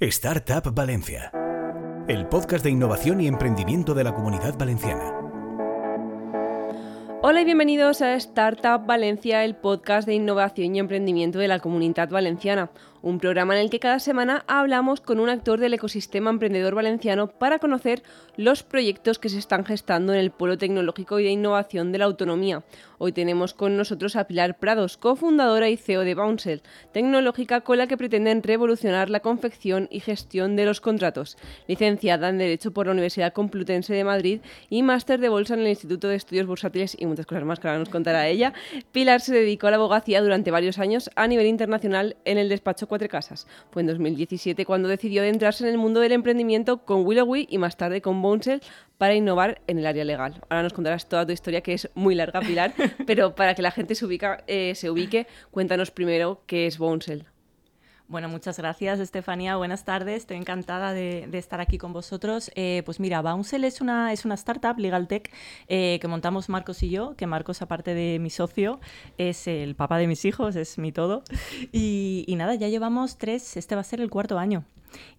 Startup Valencia, el podcast de innovación y emprendimiento de la comunidad valenciana. Hola y bienvenidos a Startup Valencia, el podcast de innovación y emprendimiento de la comunidad valenciana un programa en el que cada semana hablamos con un actor del ecosistema emprendedor valenciano para conocer los proyectos que se están gestando en el Polo Tecnológico y de Innovación de la Autonomía. Hoy tenemos con nosotros a Pilar Prados, cofundadora y CEO de Bouncel, tecnológica con la que pretenden revolucionar la confección y gestión de los contratos. Licenciada en Derecho por la Universidad Complutense de Madrid y máster de bolsa en el Instituto de Estudios Bursátiles y muchas cosas más que ahora nos contará ella, Pilar se dedicó a la abogacía durante varios años a nivel internacional en el despacho Cuatro Casas. Fue en 2017 cuando decidió adentrarse en el mundo del emprendimiento con Willowy y más tarde con Bonesell para innovar en el área legal. Ahora nos contarás toda tu historia que es muy larga, Pilar, pero para que la gente se, ubica, eh, se ubique, cuéntanos primero qué es Bonesell. Bueno, muchas gracias, Estefanía. Buenas tardes. Estoy encantada de, estar aquí con vosotros. Eh, pues mira, Bouncel es una, es una startup, Legal Tech, eh, que montamos Marcos y yo, que Marcos, aparte de mi socio, es el papá de mis hijos, es mi todo. Y, y nada, ya llevamos tres, este va a ser el cuarto año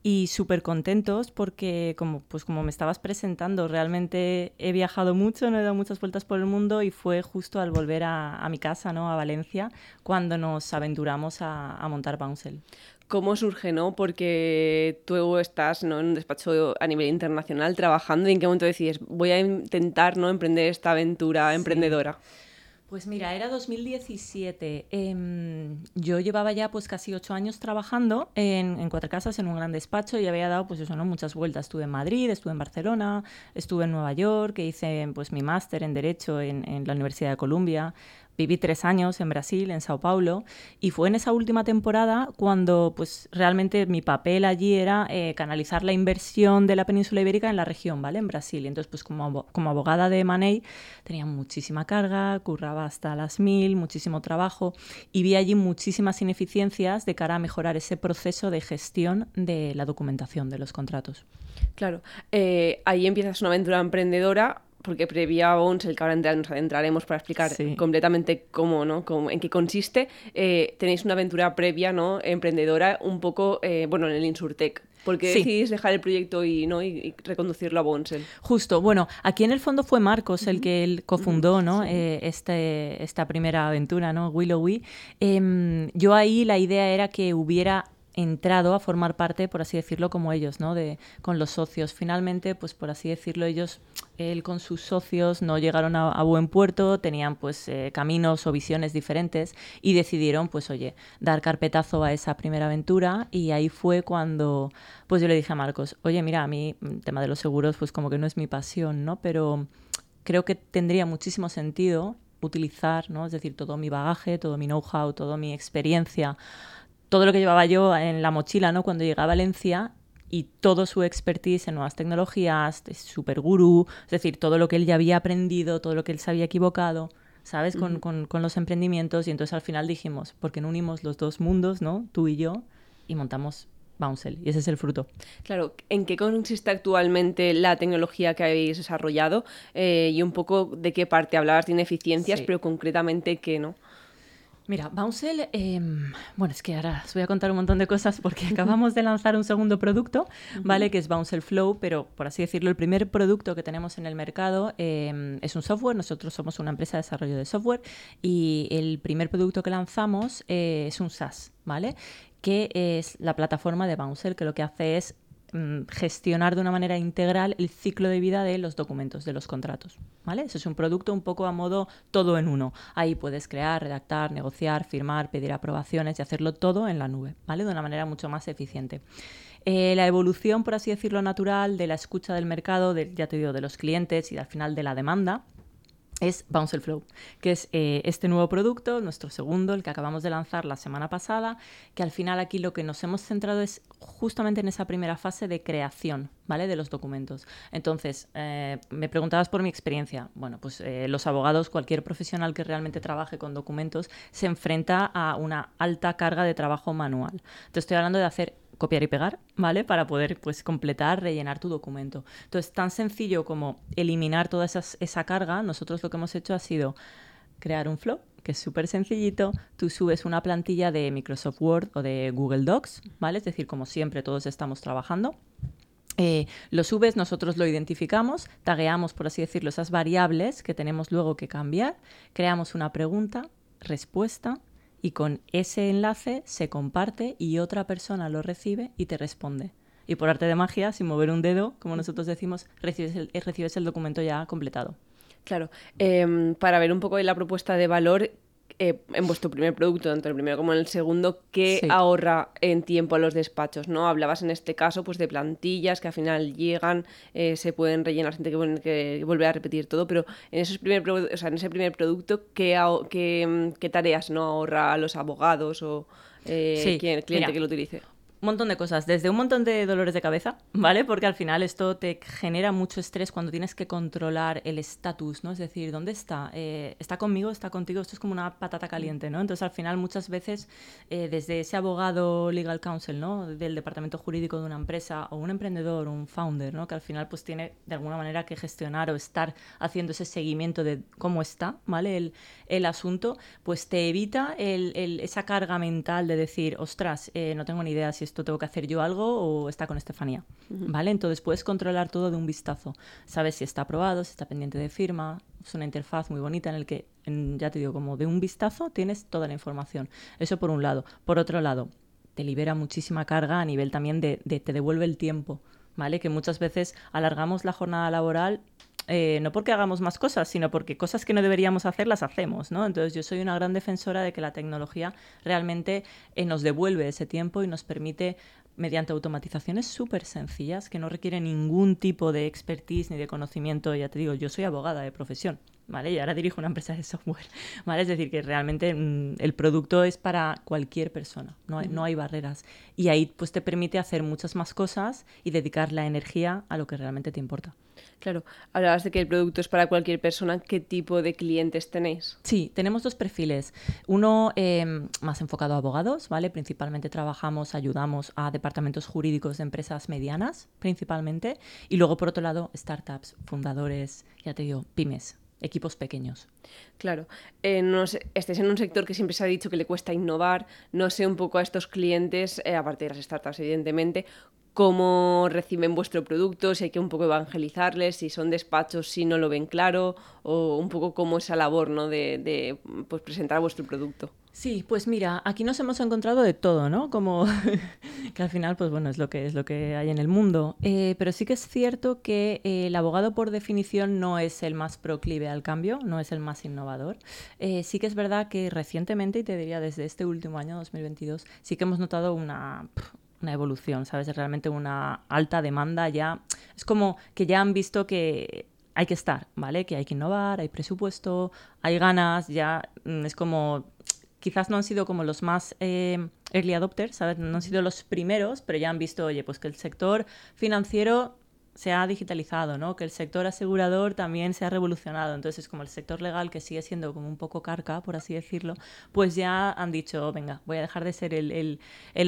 y súper contentos porque, como, pues como me estabas presentando, realmente he viajado mucho, no he dado muchas vueltas por el mundo y fue justo al volver a, mi casa, ¿no? a Valencia, cuando nos aventuramos a, montar Bouncel. ¿Cómo surge, no? Porque tú estás ¿no? en un despacho a nivel internacional trabajando y en qué momento decides, voy a intentar ¿no? emprender esta aventura emprendedora. Pues mira, era 2017. Em, yo llevaba ya pues casi ocho años trabajando en, Cuatro Casas, en un gran despacho, y había dado pues eso, ¿no? muchas vueltas. Estuve en Madrid, estuve en Barcelona, estuve en Nueva York, hice pues mi máster en Derecho en, en la Universidad de Columbia, Viví tres años en Brasil, en Sao Paulo, y fue en esa última temporada cuando pues realmente mi papel allí era eh, canalizar la inversión de la península ibérica en la región, ¿vale? En Brasil. Y entonces, pues como, como abogada de Manei tenía muchísima carga, curraba hasta las mil, muchísimo trabajo, y vi allí muchísimas ineficiencias de cara a mejorar ese proceso de gestión de la documentación de los contratos. Claro, eh, ahí empiezas una aventura emprendedora porque previa a Bones, el que ahora nos adentraremos para explicar completamente cómo, ¿no? en qué consiste, eh, tenéis una aventura previa, ¿no? Emprendedora, un poco, eh, bueno, en el Insurtech. ¿Por qué decidís dejar el proyecto y, ¿no? y, reconducirlo a Bonsel? Justo, bueno, aquí en el fondo fue Marcos el que él cofundó ¿no? Eh, este, esta primera aventura, ¿no? Willowy. Em, yo ahí la idea era que hubiera entrado a formar parte, por así decirlo, como ellos, ¿no? De, con los socios. Finalmente, pues por así decirlo, ellos, él con sus socios no llegaron a, buen puerto, tenían pues eh, caminos o visiones diferentes y decidieron, pues oye, dar carpetazo a esa primera aventura y ahí fue cuando, pues yo le dije a Marcos, oye, mira, a mí el tema de los seguros pues como que no es mi pasión, ¿no? Pero creo que tendría muchísimo sentido utilizar, ¿no? Es decir, todo mi bagaje, todo mi know-how, toda mi experiencia todo lo que llevaba yo en la mochila ¿no? cuando llegué a Valencia y todo su expertise en nuevas tecnologías, super gurú, es decir, todo lo que él ya había aprendido, todo lo que él se había equivocado, ¿sabes? con, con, los emprendimientos y entonces al final dijimos, ¿por qué no unimos los dos mundos, ¿no? Tú y yo, y montamos Bouncel, y ese es el fruto. Claro, ¿en qué consiste actualmente la tecnología que habéis desarrollado? Eh, y un poco de qué parte hablabas de ineficiencias, pero concretamente qué, ¿no? Mira, Bouncel, em, bueno, es que ahora os voy a contar un montón de cosas porque acabamos de lanzar un segundo producto, ¿vale? Que es Bouncel Flow, pero por así decirlo, el primer producto que tenemos en el mercado em, es un software. Nosotros somos una empresa de desarrollo de software y el primer producto que lanzamos eh, es un SaaS, ¿vale? Que es la plataforma de Bouncel, que lo que hace es gestionar de una manera integral el ciclo de vida de los documentos, de los contratos. ¿vale? Eso es un producto un poco a modo todo en uno. Ahí puedes crear, redactar, negociar, firmar, pedir aprobaciones y hacerlo todo en la nube, ¿vale? de una manera mucho más eficiente. Eh, la evolución, por así decirlo, natural de la escucha del mercado, ya te digo, de los clientes y al final de la demanda, es Bounce Flow, que es eh, este nuevo producto, nuestro segundo, el que acabamos de lanzar la semana pasada, que al final aquí lo que nos hemos centrado es justamente en esa primera fase de creación, ¿vale? De los documentos. Entonces, eh, me preguntabas por mi experiencia. Bueno, pues eh, los abogados, cualquier profesional que realmente trabaje con documentos, se enfrenta a una alta carga de trabajo manual. Te estoy hablando de hacer copiar y pegar, ¿vale? Para poder pues completar, rellenar tu documento. Entonces, tan sencillo como eliminar toda esa carga, nosotros lo que hemos hecho ha sido crear un flow, que es súper sencillito. Tú subes una plantilla de Microsoft Word o de Google Docs, ¿vale? Es decir, como siempre todos estamos trabajando. Eh, lo subes, nosotros lo identificamos, tagueamos, por así decirlo, esas variables que tenemos luego que cambiar, creamos una pregunta, respuesta, y con ese enlace se comparte y otra persona lo recibe y te responde. Y por arte de magia, sin mover un dedo, como nosotros decimos, recibes el, recibes el documento ya completado. Claro, em, para ver un poco la propuesta de valor, eh, en vuestro primer producto, tanto el primero como en el segundo, ¿qué ahorra en tiempo a los despachos? ¿no? Hablabas en este caso pues, de plantillas que al final llegan, eh, se pueden rellenar sin tener que, volver a repetir todo, pero en, esos primer, o sea, en ese primer producto, ¿qué, qué, qué tareas no ahorra a los abogados o eh, el cliente que lo utilice? Un montón de cosas, desde un montón de dolores de cabeza, ¿vale? Porque al final esto te genera mucho estrés cuando tienes que controlar el estatus, ¿no? Es decir, ¿dónde está? Eh, ¿Está conmigo? ¿Está contigo? Esto es como una patata caliente, ¿no? Entonces al final muchas veces eh, desde ese abogado legal counsel, ¿no? Del departamento jurídico de una empresa o un emprendedor, un founder, ¿no? Que al final pues tiene de alguna manera que gestionar o estar haciendo ese seguimiento de cómo está, ¿vale? El, el asunto, pues te evita el, esa carga mental de decir, ostras, eh, no tengo ni idea si esto tengo que hacer yo algo o está con Estefanía, ¿vale? Entonces puedes controlar todo de un vistazo. Sabes si está aprobado, si está pendiente de firma. Es una interfaz muy bonita en el que, ya te digo, como de un vistazo tienes toda la información. Eso por un lado. Por otro lado, te libera muchísima carga a nivel también de, de te devuelve el tiempo, ¿vale? Que muchas veces alargamos la jornada laboral eh, no porque hagamos más cosas, sino porque cosas que no deberíamos hacer las hacemos, ¿no? Entonces yo soy una gran defensora de que la tecnología realmente eh, nos devuelve ese tiempo y nos permite mediante automatizaciones súper sencillas que no requieren ningún tipo de expertise ni de conocimiento. Ya te digo, yo soy abogada de profesión, ¿vale? Y ahora dirijo una empresa de software, ¿vale? Es decir, que realmente mm, el producto es para cualquier persona, no hay, no hay barreras. Y ahí pues te permite hacer muchas más cosas y dedicar la energía a lo que realmente te importa. Claro, hablabas de que el producto es para cualquier persona. ¿Qué tipo de clientes tenéis? Sí, tenemos dos perfiles. Uno em, más enfocado a abogados, ¿vale? Principalmente trabajamos, ayudamos a departamentos jurídicos de empresas medianas, principalmente. Y luego, por otro lado, startups, fundadores, ya te digo, pymes, equipos pequeños. Claro, eh, no estés en un sector que siempre se ha dicho que le cuesta innovar, no sé un poco a estos clientes, eh, aparte de las startups evidentemente, cómo reciben vuestro producto, si hay que un poco evangelizarles, si son despachos, si no lo ven claro, o un poco cómo esa labor ¿no? de, de pues, presentar vuestro producto. Sí, pues mira, aquí nos hemos encontrado de todo, ¿no? Como que al final, pues bueno, es lo que es lo que hay en el mundo. Eh, pero sí que es cierto que eh, el abogado por definición no es el más proclive al cambio, no es el más innovador. Eh, sí que es verdad que recientemente, y te diría desde este último año, 2022, sí que hemos notado una, una evolución, ¿sabes? Realmente una alta demanda ya. Es como que ya han visto que hay que estar, ¿vale? Que hay que innovar, hay presupuesto, hay ganas, ya mm, es como. Quizás no han sido como los más eh, early adopters, ¿sabes? No han sido los primeros, pero ya han visto, oye, pues que el sector financiero se ha digitalizado, ¿no? que el sector asegurador también se ha revolucionado. Entonces, como el sector legal, que sigue siendo como un poco carca, por así decirlo, pues ya han dicho, venga, voy a dejar de ser el, el,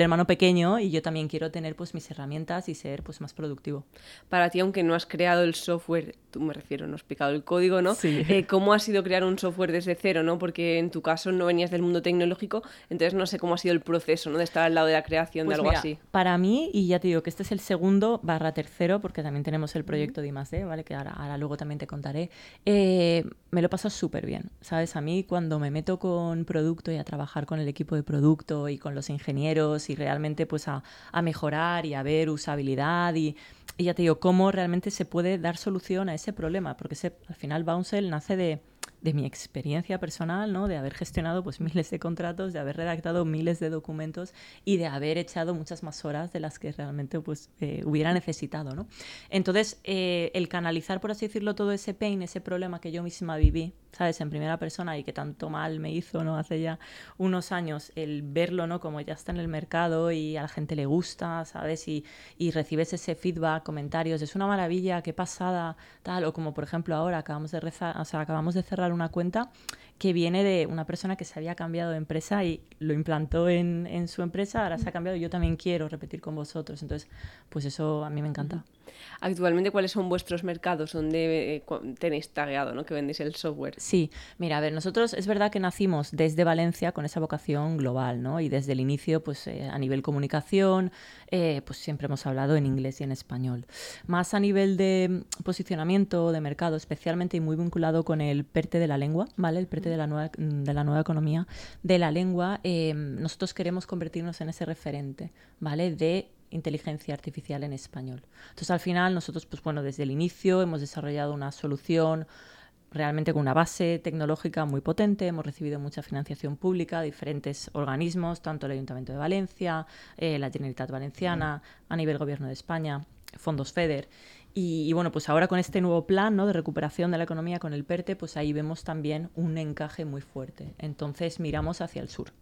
hermano pequeño y yo también quiero tener pues mis herramientas y ser pues más productivo. Para ti, aunque no has creado el software, tú me refiero, no has picado el código, ¿no? Sí. Eh, ¿Cómo ha sido crear un software desde cero, no? Porque en tu caso no venías del mundo tecnológico, entonces no sé cómo ha sido el proceso, ¿no? De estar al lado de la creación de pues algo así. Para mí, y ya te digo que este es el segundo barra tercero, porque también tenemos el proyecto de I+.D., ¿vale? Que ahora, luego también te contaré. Eh, me lo paso súper bien, ¿sabes? A mí cuando me meto con producto y a trabajar con el equipo de producto y con los ingenieros y realmente pues a, mejorar y a ver usabilidad y, y, ya te digo, cómo realmente se puede dar solución a ese problema, porque ese, al final Bouncel nace de de mi experiencia personal, ¿no? De haber gestionado pues miles de contratos, de haber redactado miles de documentos y de haber echado muchas más horas de las que realmente pues eh, hubiera necesitado, ¿no? Entonces, eh, el canalizar, por así decirlo, todo ese pain, ese problema que yo misma viví, ¿sabes? En primera persona y que tanto mal me hizo, ¿no? Hace ya unos años, el verlo, ¿no? Como ya está en el mercado y a la gente le gusta, ¿sabes? Y, y recibes ese feedback, comentarios, es una maravilla, qué pasada, tal, o como por ejemplo ahora acabamos de cerrar una cuenta que viene de una persona que se había cambiado de empresa y lo implantó en, en su empresa, ahora se ha cambiado y yo también quiero repetir con vosotros. Entonces, pues eso a mí me encanta. Actualmente, ¿cuáles son vuestros mercados donde eh, tenéis tagueado, ¿no? que vendéis el software? Sí, mira, a ver, nosotros es verdad que nacimos desde Valencia con esa vocación global, ¿no? Y desde el inicio, pues eh, a nivel comunicación, eh, pues siempre hemos hablado en inglés y en español. Más a nivel de posicionamiento de mercado, especialmente y muy vinculado con el PERTE de la lengua, ¿vale? El PERTE de la nueva, de la nueva economía de la lengua, nosotros queremos convertirnos en ese referente, ¿vale? De inteligencia artificial en español. Entonces, al final, nosotros, pues bueno, desde el inicio hemos desarrollado una solución realmente con una base tecnológica muy potente. Hemos recibido mucha financiación pública, diferentes organismos, tanto el Ayuntamiento de Valencia, eh, la Generalitat Valenciana, a nivel Gobierno de España, fondos FEDER. Y, bueno, pues ahora con este nuevo plan de recuperación de la economía con el PERTE, pues ahí vemos también un encaje muy fuerte. Entonces miramos hacia el sur.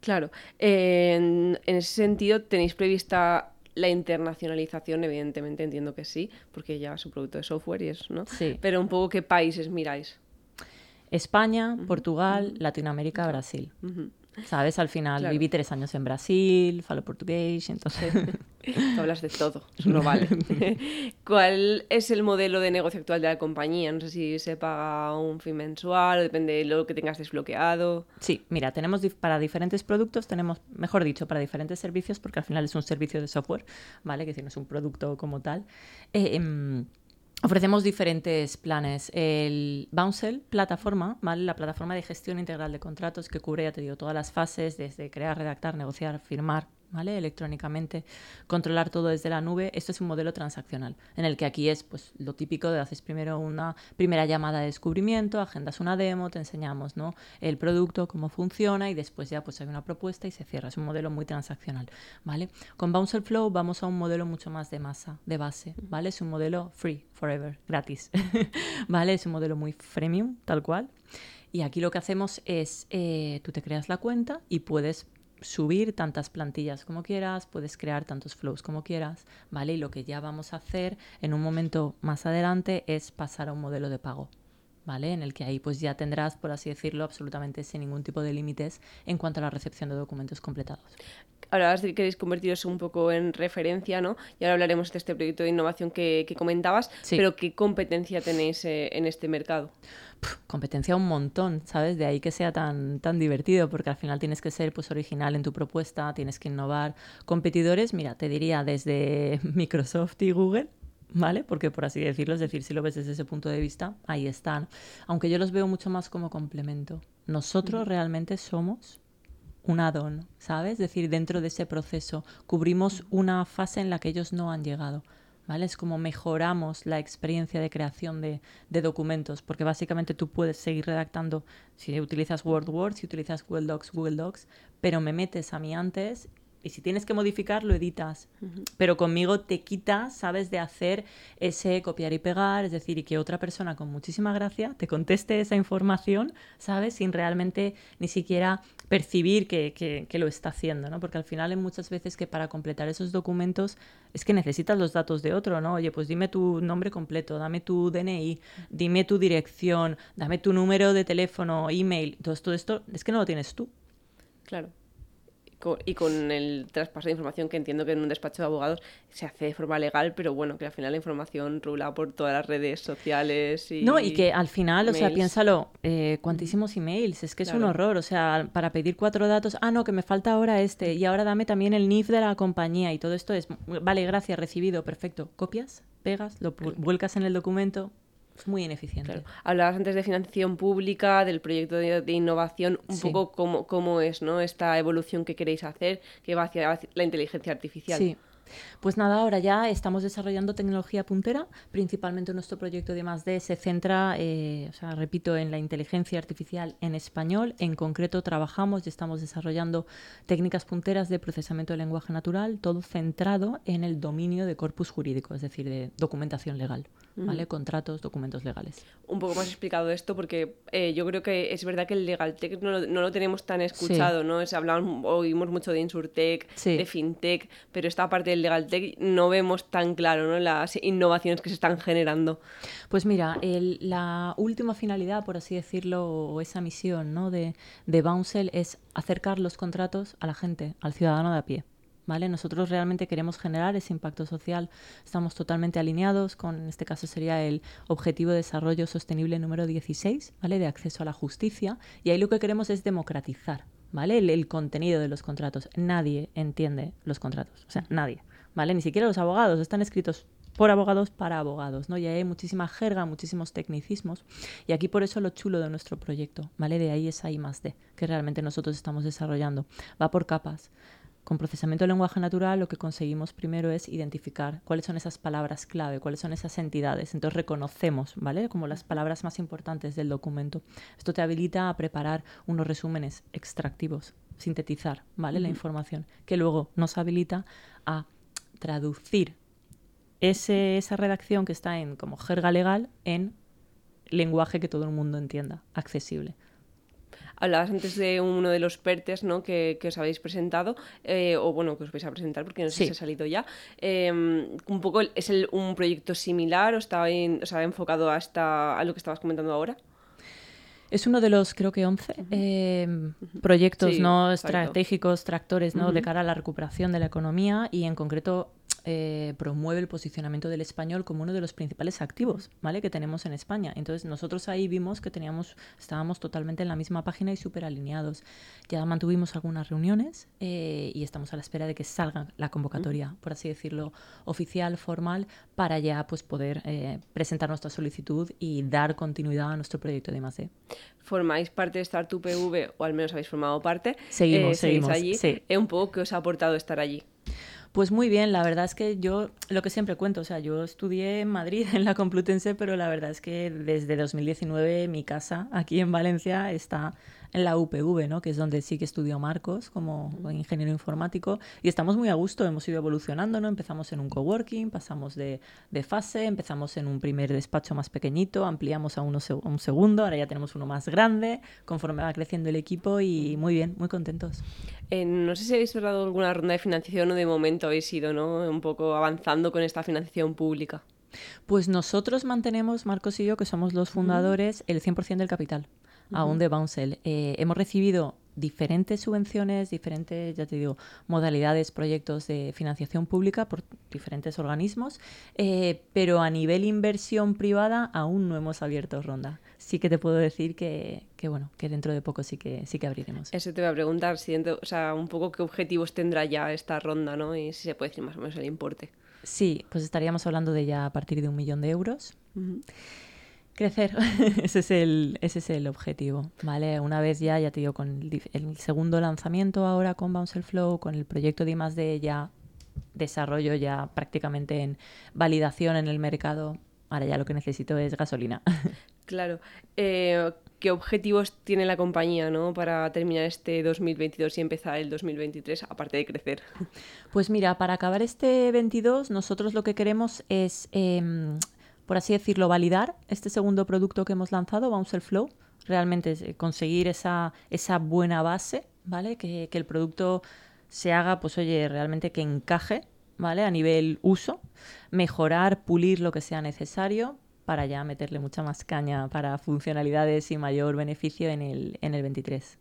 Claro, en, ese sentido, ¿tenéis prevista la internacionalización? Evidentemente entiendo que sí, porque ya su producto de software y eso, ¿no? Sí. Pero un poco qué países miráis. España, Portugal, Latinoamérica, Brasil. ¿Sabes? Al final viví tres años en Brasil, falo portugués, entonces... hablas de todo, no vale. ¿Cuál es el modelo de negocio actual de la compañía? No sé si se paga un fin mensual o depende de lo que tengas desbloqueado. Sí, mira, tenemos para diferentes productos, tenemos, mejor dicho, para diferentes servicios, porque al final es un servicio de software, ¿vale? Que si no es un producto como tal. Eh, em, Ofrecemos diferentes planes. El Bouncel, plataforma, ¿vale? la plataforma de gestión integral de contratos que cubre, ya te digo, todas las fases, desde crear, redactar, negociar, firmar, ¿vale? Electrónicamente, controlar todo desde la nube. Esto es un modelo transaccional, en el que aquí es pues lo típico de haces primero una primera llamada de descubrimiento, agendas una demo, te enseñamos, ¿no? el producto, cómo funciona y después ya pues hay una propuesta y se cierra. Es un modelo muy transaccional, ¿vale? Con Bouncer Flow vamos a un modelo mucho más de masa, de base, ¿vale? Es un modelo free forever, gratis, ¿vale? Es un modelo muy freemium, tal cual. Y aquí lo que hacemos es, eh, tú te creas la cuenta y puedes subir tantas plantillas como quieras, puedes crear tantos flows como quieras, ¿vale? Y lo que ya vamos a hacer en un momento más adelante es pasar a un modelo de pago. ¿Vale? En el que ahí pues ya tendrás, por así decirlo, absolutamente sin ningún tipo de límites en cuanto a la recepción de documentos completados. Ahora de que queréis convertiros un poco en referencia, ¿no? Y ahora hablaremos de este proyecto de innovación que, comentabas, pero ¿qué competencia tenéis eh, en este mercado? competencia un montón, ¿sabes? De ahí que sea tan, tan divertido, porque al final tienes que ser pues, original en tu propuesta, tienes que innovar. Competidores, mira, te diría desde Microsoft y Google, ¿vale? Porque por así decirlo, es decir, si lo ves desde ese punto de vista, ahí están. Aunque yo los veo mucho más como complemento. Nosotros realmente somos un add-on, ¿sabes? Es decir, dentro de ese proceso cubrimos una fase en la que ellos no han llegado. ¿vale? Es como mejoramos la experiencia de creación de, documentos, porque básicamente tú puedes seguir redactando si utilizas Word, Word, si utilizas Google Docs, Google Docs, pero me metes a mí antes y si tienes que modificar, lo editas. Pero conmigo te quitas, ¿sabes?, de hacer ese copiar y pegar, es decir, y que otra persona con muchísima gracia te conteste esa información, ¿sabes?, sin realmente ni siquiera percibir que, que, lo está haciendo, ¿no? Porque al final hay muchas veces que para completar esos documentos es que necesitas los datos de otro, ¿no? Oye, pues dime tu nombre completo, dame tu DNI, dime tu dirección, dame tu número de teléfono, email, todo esto, esto es que no lo tienes tú. Claro y con el traspaso de información que entiendo que en un despacho de abogados se hace de forma legal, pero bueno, que al final la información rula por todas las redes sociales y... No, y que al final, o sea, piénsalo, eh, cuantísimos emails, es que es un horror, o sea, para pedir cuatro datos, ah, no, que me falta ahora este, y ahora dame también el NIF de la compañía y todo esto es, vale, gracias, recibido, perfecto, copias, pegas, lo vuelcas en el documento, muy ineficiente. Hablabas antes de financiación pública, del proyecto de, innovación, un poco cómo, cómo es ¿no? esta evolución que queréis hacer, que va hacia la inteligencia artificial. Sí. Pues nada, ahora ya estamos desarrollando tecnología puntera, principalmente nuestro proyecto de D se centra, eh, o sea, repito, en la inteligencia artificial en español. En concreto, trabajamos y estamos desarrollando técnicas punteras de procesamiento de lenguaje natural, todo centrado en el dominio de corpus jurídico, es decir, de documentación legal. ¿Vale? Contratos, documentos legales. Un poco más explicado esto porque eh, yo creo que es verdad que el legal tech no, lo tenemos tan escuchado, ¿no? Es, hablamos, oímos mucho de insurtech, de fintech, pero esta parte del legal tech no vemos tan claro, ¿no? Las innovaciones que se están generando. Pues mira, la última finalidad, por así decirlo, o esa misión, ¿no? De, de Bouncel es acercar los contratos a la gente, al ciudadano de a pie. ¿Vale? Nosotros realmente queremos generar ese impacto social. Estamos totalmente alineados con, en este caso sería el Objetivo de Desarrollo Sostenible número 16, ¿vale? De acceso a la justicia. Y ahí lo que queremos es democratizar, ¿vale? El, contenido de los contratos. Nadie entiende los contratos, o sea, nadie, ¿vale? Ni siquiera los abogados están escritos por abogados para abogados, ¿no? Y hay muchísima jerga, muchísimos tecnicismos. Y aquí por eso lo chulo de nuestro proyecto, ¿vale? De ahí es I más D, que realmente nosotros estamos desarrollando. Va por capas. Con procesamiento de lenguaje natural lo que conseguimos primero es identificar cuáles son esas palabras clave, cuáles son esas entidades. Entonces reconocemos, ¿vale? Como las palabras más importantes del documento. Esto te habilita a preparar unos resúmenes extractivos, sintetizar, ¿vale? La información, que luego nos habilita a traducir esa redacción que está en como jerga legal en lenguaje que todo el mundo entienda, accesible. Hablabas antes de uno de los PERTES ¿no? que, os habéis presentado, eh, o bueno, que os vais a presentar porque no sé si ha salido ya. Em, un poco, ¿es un proyecto similar o está, enfocado hasta a lo que estabas comentando ahora? Es uno de los, creo que 11 em, proyectos no estratégicos, tractores, ¿no? de cara a la recuperación de la economía y en concreto eh, promueve el posicionamiento del español como uno de los principales activos, ¿vale? Que tenemos en España. Entonces nosotros ahí vimos que teníamos, estábamos totalmente en la misma página y súper alineados. Ya mantuvimos algunas reuniones eh, y estamos a la espera de que salga la convocatoria, por así decirlo, oficial, formal, para ya pues poder eh, presentar nuestra solicitud y dar continuidad a nuestro proyecto de I+D. Formáis parte de Startup PV, o al menos habéis formado parte. Seguimos, seguimos. allí. Sí. un poco que os ha aportado estar allí. Pues muy bien, la verdad es que yo, lo que siempre cuento, o sea, yo estudié en Madrid, en la Complutense, pero la verdad es que desde 2019 mi casa aquí en Valencia está en la UPV, ¿no? que es donde sí que estudió Marcos como ingeniero informático, y estamos muy a gusto, hemos ido evolucionando, ¿no? empezamos en un coworking, pasamos de, fase, empezamos en un primer despacho más pequeñito, ampliamos a, uno, un segundo, ahora ya tenemos uno más grande, conforme va creciendo el equipo y muy bien, muy contentos. Eh, no sé si habéis cerrado alguna ronda de financiación o de momento habéis ido ¿no? un poco avanzando con esta financiación pública. Pues nosotros mantenemos, Marcos y yo, que somos los fundadores, el 100% del capital aún de Bouncel. Eh, hemos recibido diferentes subvenciones, diferentes, ya te digo, modalidades, proyectos de financiación pública por diferentes organismos, eh, pero a nivel inversión privada aún no hemos abierto ronda. Sí que te puedo decir que, bueno, que dentro de poco sí que sí que abriremos. Eso te voy a preguntar, si o sea, un poco qué objetivos tendrá ya esta ronda, ¿no? Y si se puede decir más o menos el importe. Sí, pues estaríamos hablando de ya a partir de un millón de euros. Crecer, ese, es el, ese es el objetivo, ¿vale? Una vez ya, ya te digo, con el, segundo lanzamiento ahora con Bounce Flow, con el proyecto de I+D ya desarrollo ya prácticamente en validación en el mercado, ahora ya lo que necesito es gasolina. Claro. Eh, ¿Qué objetivos tiene la compañía ¿no? para terminar este 2022 y empezar el 2023, aparte de crecer? Pues mira, para acabar este 22, nosotros lo que queremos es em, por así decirlo, validar este segundo producto que hemos lanzado, Bouncer Flow, realmente eh, conseguir esa, esa buena base, ¿vale? Que, que, el producto se haga, pues oye, realmente que encaje, ¿vale? A nivel uso, mejorar, pulir lo que sea necesario para ya meterle mucha más caña para funcionalidades y mayor beneficio en el, en el 23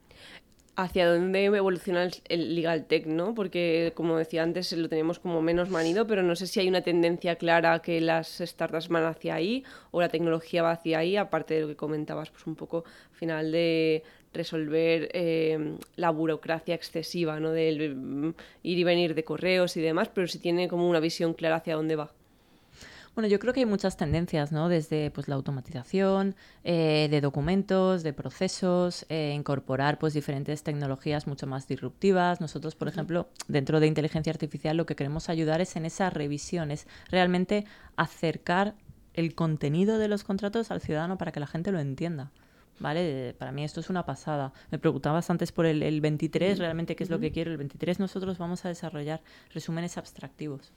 hacia dónde evoluciona el legal tech, ¿no? Porque, como decía antes, lo tenemos como menos manido, pero no sé si hay una tendencia clara que las startups van hacia ahí o la tecnología va hacia ahí, aparte de lo que comentabas, pues un poco al final de resolver eh, la burocracia excesiva, ¿no? Del mm, ir y venir de correos y demás, pero si tiene como una visión clara hacia dónde va. Bueno, yo creo que hay muchas tendencias, ¿no? Desde pues, la automatización eh, de documentos, de procesos, eh, incorporar pues, diferentes tecnologías mucho más disruptivas. Nosotros, por ejemplo, dentro de inteligencia artificial, lo que queremos ayudar es en esa revisión, es realmente acercar el contenido de los contratos al ciudadano para que la gente lo entienda. ¿Vale? Para mí esto es una pasada. Me preguntabas antes por el, el 23, realmente qué es lo que quiero. El 23 nosotros vamos a desarrollar resúmenes abstractivos.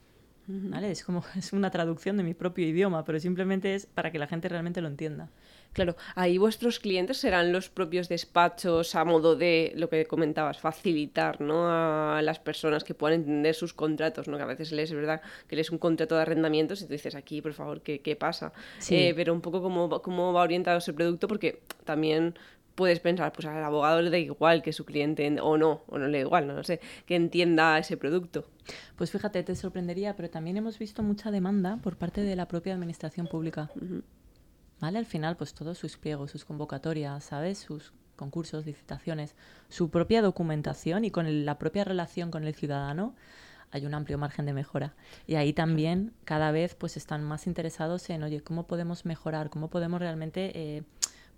¿Vale? Es como es una traducción de mi propio idioma, pero simplemente es para que la gente realmente lo entienda. Claro, ahí vuestros clientes serán los propios despachos a modo de lo que comentabas, facilitar ¿no? a las personas que puedan entender sus contratos, ¿no? que a veces lees, es verdad, que lees un contrato de arrendamientos y tú dices, aquí, por favor, ¿qué, qué pasa? Eh, pero un poco cómo, cómo va orientado ese producto, porque también puedes pensar, pues al abogado le da igual que su cliente, o no, o no le da igual, no, sé, que entienda ese producto. Pues fíjate, te sorprendería, pero también hemos visto mucha demanda por parte de la propia administración pública. ¿vale? Al final, pues todos sus pliegos, sus convocatorias, ¿sabes? Sus concursos, licitaciones, su propia documentación y con la propia relación con el ciudadano, hay un amplio margen de mejora. Y ahí también cada vez pues están más interesados en, oye, ¿cómo podemos mejorar? ¿Cómo podemos realmente eh,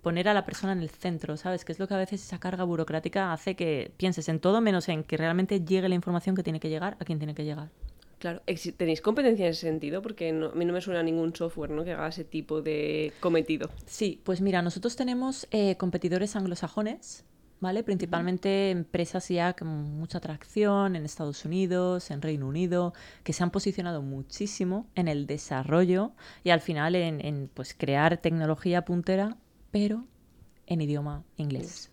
poner a la persona en el centro? ¿Sabes? Que es lo que a veces esa carga burocrática hace que pienses en todo menos en que realmente llegue la información que tiene que llegar a quien tiene que llegar. Claro, ¿tenéis competencia en ese sentido? Porque a mí no me suena ningún software ¿no? que haga ese tipo de cometido. Sí, pues mira, nosotros tenemos eh, competidores anglosajones, ¿vale? Principalmente empresas ya con mucha atracción en Estados Unidos, en Reino Unido, que se han posicionado muchísimo en el desarrollo y al final en, pues, crear tecnología puntera, pero en idioma inglés.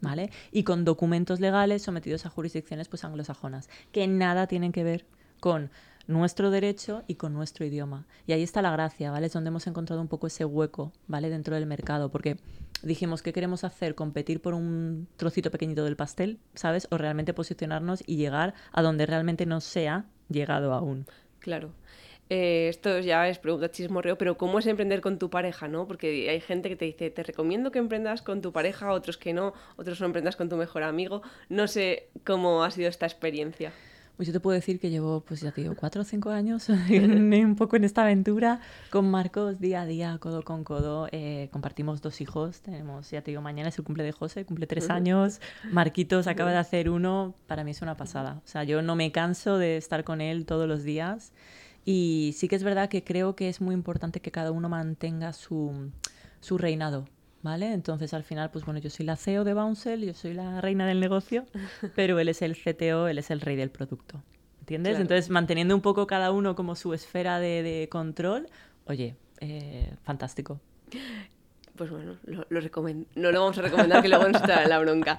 ¿Vale? Y con documentos legales sometidos a jurisdicciones pues anglosajonas, que nada tienen que ver con nuestro derecho y con nuestro idioma. Y ahí está la gracia, ¿vale? Es donde hemos encontrado un poco ese hueco, ¿vale? Dentro del mercado, porque dijimos, ¿qué queremos hacer? ¿Competir por un trocito pequeñito del pastel, ¿sabes? O realmente posicionarnos y llegar a donde realmente no se ha llegado aún. Claro. Eh, esto ya es pregunta chismorreo, pero ¿cómo es emprender con tu pareja, no? Porque hay gente que te dice, te recomiendo que emprendas con tu pareja, otros que no, otros no emprendas con tu mejor amigo. No sé cómo ha sido esta experiencia. Pues yo te puedo decir que llevo, pues ya te digo, cuatro o cinco años un poco en esta aventura con Marcos día a día, codo con codo. Eh, compartimos dos hijos, tenemos, ya te digo, mañana es el cumple de José, cumple tres años. Marquitos acaba de hacer uno, para mí es una pasada. O sea, yo no me canso de estar con él todos los días. Y sí que es verdad que creo que es muy importante que cada uno mantenga su, su reinado. ¿vale? Entonces al final, pues bueno, yo soy la CEO de Bouncel, yo soy la reina del negocio, pero él es el CTO, él es el rey del producto. ¿Entiendes? Entonces, manteniendo un poco cada uno como su esfera de, control, oye, eh, fantástico pues bueno, no lo vamos a recomendar que luego nos trae la bronca.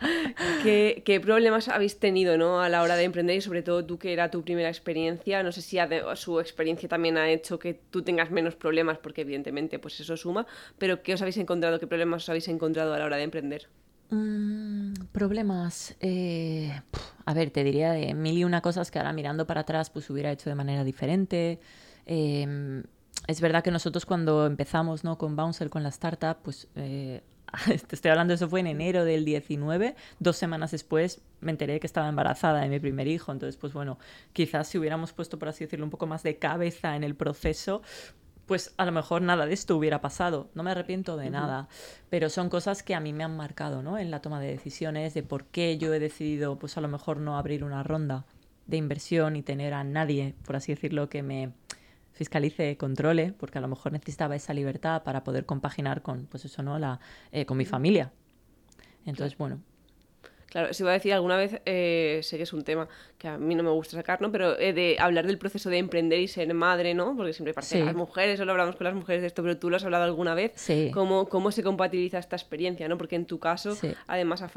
¿Qué, ¿Qué, problemas habéis tenido ¿no? a la hora de emprender y sobre todo tú que era tu primera experiencia? No sé si su experiencia también ha hecho que tú tengas menos problemas, porque evidentemente pues eso suma, pero ¿qué os habéis encontrado? ¿Qué problemas os habéis encontrado a la hora de emprender? Mm, problemas. Eh, a ver, te diría de mil y una cosas que ahora mirando para atrás pues hubiera hecho de manera diferente. Eh, es verdad que nosotros cuando empezamos ¿no? con Bouncer, con la startup, pues eh, te estoy hablando, eso fue en enero del 19, dos semanas después me enteré que estaba embarazada de mi primer hijo, entonces pues bueno, quizás si hubiéramos puesto, por así decirlo, un poco más de cabeza en el proceso, pues a lo mejor nada de esto hubiera pasado. No me arrepiento de nada, pero son cosas que a mí me han marcado, ¿no? En la toma de decisiones, de por qué yo he decidido, pues a lo mejor no abrir una ronda de inversión y tener a nadie, por así decirlo, que me fiscalice, controle, porque a lo mejor necesitaba esa libertad para poder compaginar con, pues eso, ¿no? La, eh, con mi familia. Entonces, bueno. Claro, se iba a decir alguna vez, eh, sé que es un tema que a mí no me gusta sacar, ¿no? Pero eh, de hablar del proceso de emprender y ser madre, ¿no? Porque siempre parece las mujeres, solo hablamos con las mujeres de esto, pero tú lo has hablado alguna vez. Sí. ¿Cómo, cómo se compatibiliza esta experiencia, ¿no? Porque en tu caso, además, a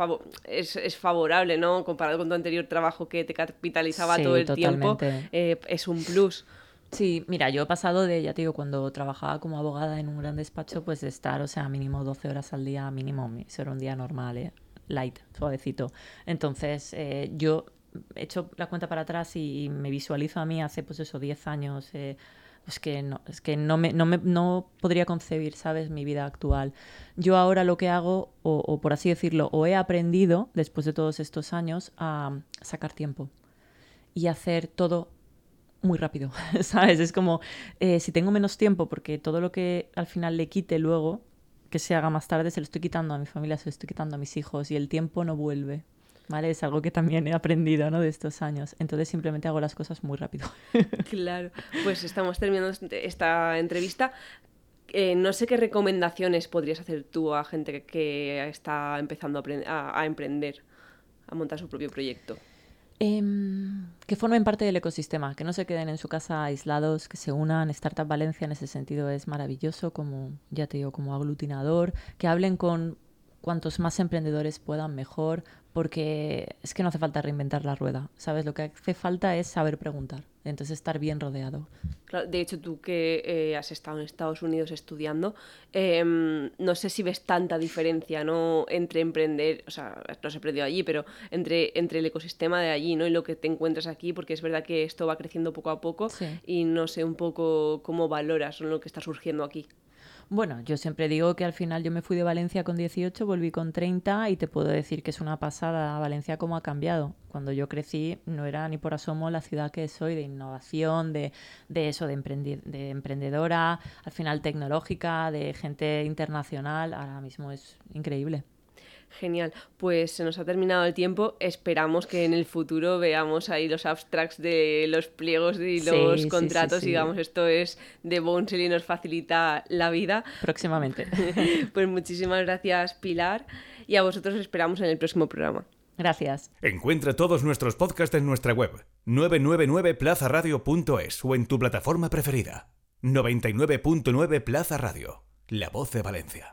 es, es, favorable, ¿no? Comparado con tu anterior trabajo que te capitalizaba todo el tiempo, es un plus. Sí, mira, yo he pasado de, ya te digo, cuando trabajaba como abogada en un gran despacho, pues de estar, o sea, mínimo 12 horas al día, mínimo, eso era un día normal, ¿eh? light, suavecito. Entonces, eh, yo he hecho la cuenta para atrás y me visualizo a mí hace, pues eso, 10 años. Eh, es que no, es que no me, no me no podría concebir, ¿sabes?, mi vida actual. Yo ahora lo que hago, o, o por así decirlo, o he aprendido, después de todos estos años, a sacar tiempo y hacer todo muy rápido, ¿sabes? Es como, eh, si tengo menos tiempo, porque todo lo que al final le quite luego, que se haga más tarde, se lo estoy quitando a mi familia, se lo estoy quitando a mis hijos y el tiempo no vuelve. ¿Vale? Es algo que también he aprendido ¿no? de estos años. Entonces simplemente hago las cosas muy rápido. claro. Pues estamos terminando esta entrevista. Eh, no sé qué recomendaciones podrías hacer tú a gente que, está empezando a, a emprender, a montar su propio proyecto. Em, que formen parte del ecosistema, que no se queden en su casa aislados, que se unan. Startup Valencia en ese sentido es maravilloso, como ya te digo, como aglutinador, que hablen con cuantos más emprendedores puedan mejor, porque es que no hace falta reinventar la rueda, ¿sabes? Lo que hace falta es saber preguntar, entonces estar bien rodeado. de hecho, tú que eh, has estado en Estados Unidos estudiando, em, no sé si ves tanta diferencia, ¿no? Entre emprender, o sea, no se aprendido allí, pero entre, entre el ecosistema de allí, ¿no? Y lo que te encuentras aquí, porque es verdad que esto va creciendo poco a poco y no sé un poco cómo valoras lo que está surgiendo aquí. Bueno, yo siempre digo que al final yo me fui de Valencia con 18, volví con 30 y te puedo decir que es una pasada Valencia cómo ha cambiado. Cuando yo crecí no era ni por asomo la ciudad que soy de innovación, de, de eso, de, de emprendedora, al final tecnológica, de gente internacional. Ahora mismo es increíble. Genial, pues se nos ha terminado el tiempo. Esperamos que en el futuro veamos ahí los abstracts de los pliegos y los contratos. digamos, esto es de Bonsel y nos facilita la vida. Próximamente. pues muchísimas gracias, Pilar, y a vosotros esperamos en el próximo programa. Gracias. Encuentra todos nuestros podcasts en nuestra web 999plazaradio.es o en tu plataforma preferida. 99.9 Plaza Radio, la voz de Valencia.